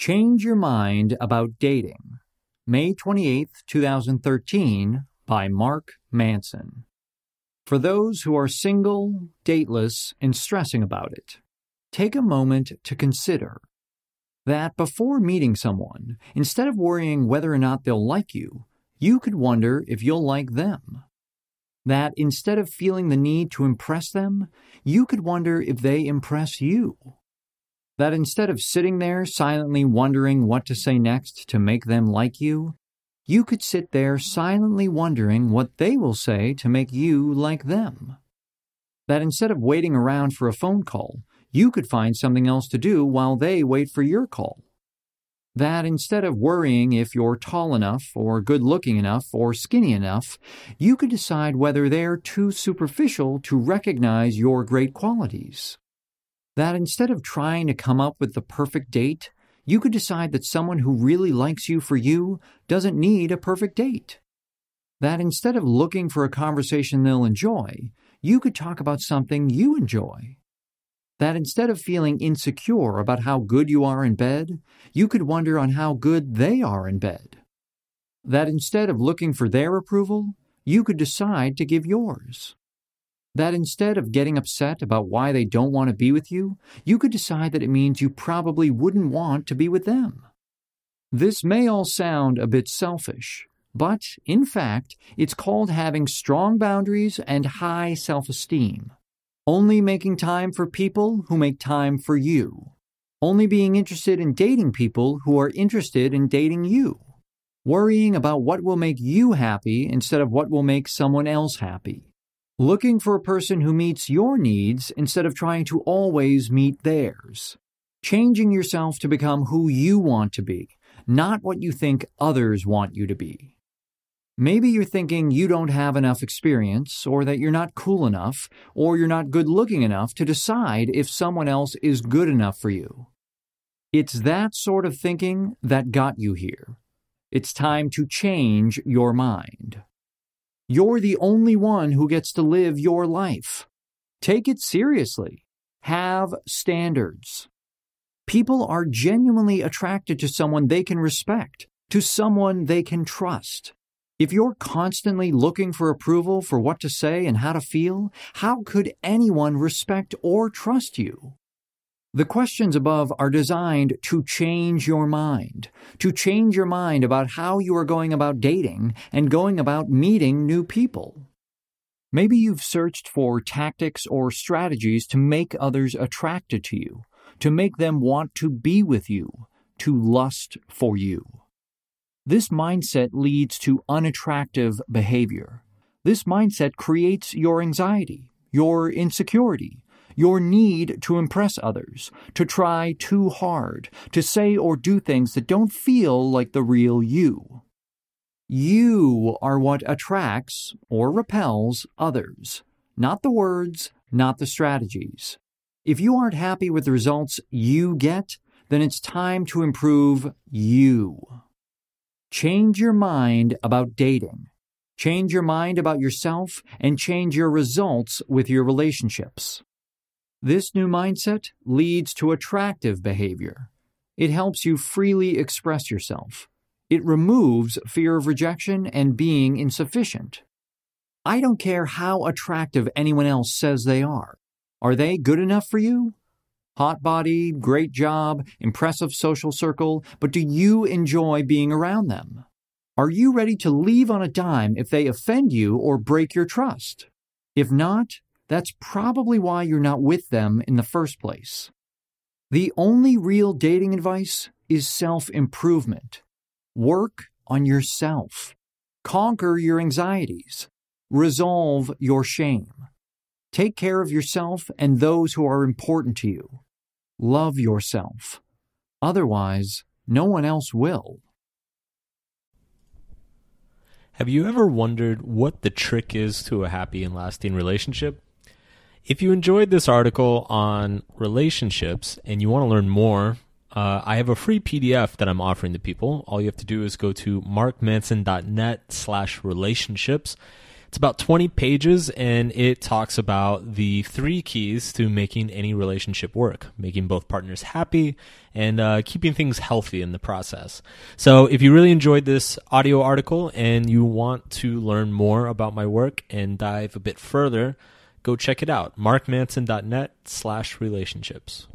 Change Your Mind About Dating, May 28, 2013, by Mark Manson. For those who are single, dateless, and stressing about it, take a moment to consider that before meeting someone, instead of worrying whether or not they'll like you, you could wonder if you'll like them. That instead of feeling the need to impress them, you could wonder if they impress you. That instead of sitting there silently wondering what to say next to make them like you, you could sit there silently wondering what they will say to make you like them. That instead of waiting around for a phone call, you could find something else to do while they wait for your call. That instead of worrying if you're tall enough, or good looking enough, or skinny enough, you could decide whether they're too superficial to recognize your great qualities. That instead of trying to come up with the perfect date, you could decide that someone who really likes you for you doesn't need a perfect date. That instead of looking for a conversation they'll enjoy, you could talk about something you enjoy that instead of feeling insecure about how good you are in bed, you could wonder on how good they are in bed. That instead of looking for their approval, you could decide to give yours. That instead of getting upset about why they don't want to be with you, you could decide that it means you probably wouldn't want to be with them. This may all sound a bit selfish, but in fact, it's called having strong boundaries and high self esteem. Only making time for people who make time for you. Only being interested in dating people who are interested in dating you. Worrying about what will make you happy instead of what will make someone else happy. Looking for a person who meets your needs instead of trying to always meet theirs. Changing yourself to become who you want to be, not what you think others want you to be. Maybe you're thinking you don't have enough experience, or that you're not cool enough, or you're not good looking enough to decide if someone else is good enough for you. It's that sort of thinking that got you here. It's time to change your mind. You're the only one who gets to live your life. Take it seriously. Have standards. People are genuinely attracted to someone they can respect, to someone they can trust. If you're constantly looking for approval for what to say and how to feel, how could anyone respect or trust you? The questions above are designed to change your mind, to change your mind about how you are going about dating and going about meeting new people. Maybe you've searched for tactics or strategies to make others attracted to you, to make them want to be with you, to lust for you. This mindset leads to unattractive behavior. This mindset creates your anxiety, your insecurity, your need to impress others, to try too hard, to say or do things that don't feel like the real you. You are what attracts or repels others, not the words, not the strategies. If you aren't happy with the results you get, then it's time to improve you. Change your mind about dating. Change your mind about yourself and change your results with your relationships. This new mindset leads to attractive behavior. It helps you freely express yourself. It removes fear of rejection and being insufficient. I don't care how attractive anyone else says they are. Are they good enough for you? Hot body, great job, impressive social circle, but do you enjoy being around them? Are you ready to leave on a dime if they offend you or break your trust? If not, that's probably why you're not with them in the first place. The only real dating advice is self improvement. Work on yourself. Conquer your anxieties. Resolve your shame. Take care of yourself and those who are important to you. Love yourself. Otherwise, no one else will. Have you ever wondered what the trick is to a happy and lasting relationship? If you enjoyed this article on relationships and you want to learn more, uh, I have a free PDF that I'm offering to people. All you have to do is go to markmanson.net slash relationships It's about 20 pages and it talks about the three keys to making any relationship work, making both partners happy and uh, keeping things healthy in the process. So, if you really enjoyed this audio article and you want to learn more about my work and dive a bit further, go check it out. markmanson.net slash relationships